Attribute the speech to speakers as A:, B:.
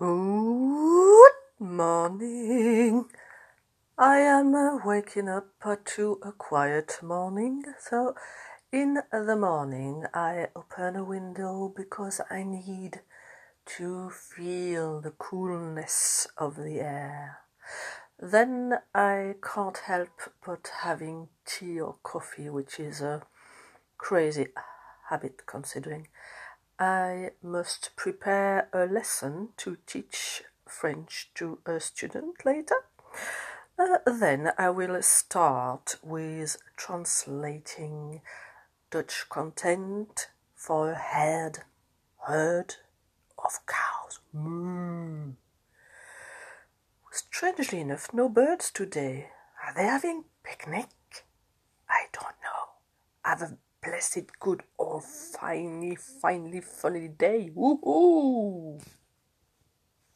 A: Good morning. I am uh, waking up uh, to a quiet morning. So, in the morning, I open a window because I need to feel the coolness of the air. Then I can't help but having tea or coffee, which is a crazy habit considering I must prepare a lesson to teach French to a student later. Uh, then I will start with translating Dutch content for a herd, herd of cows. Moo. Strangely enough, no birds today. Are they having picnic? I don't know. Have a blessed, good, finally, finely, funny day. Woohoo!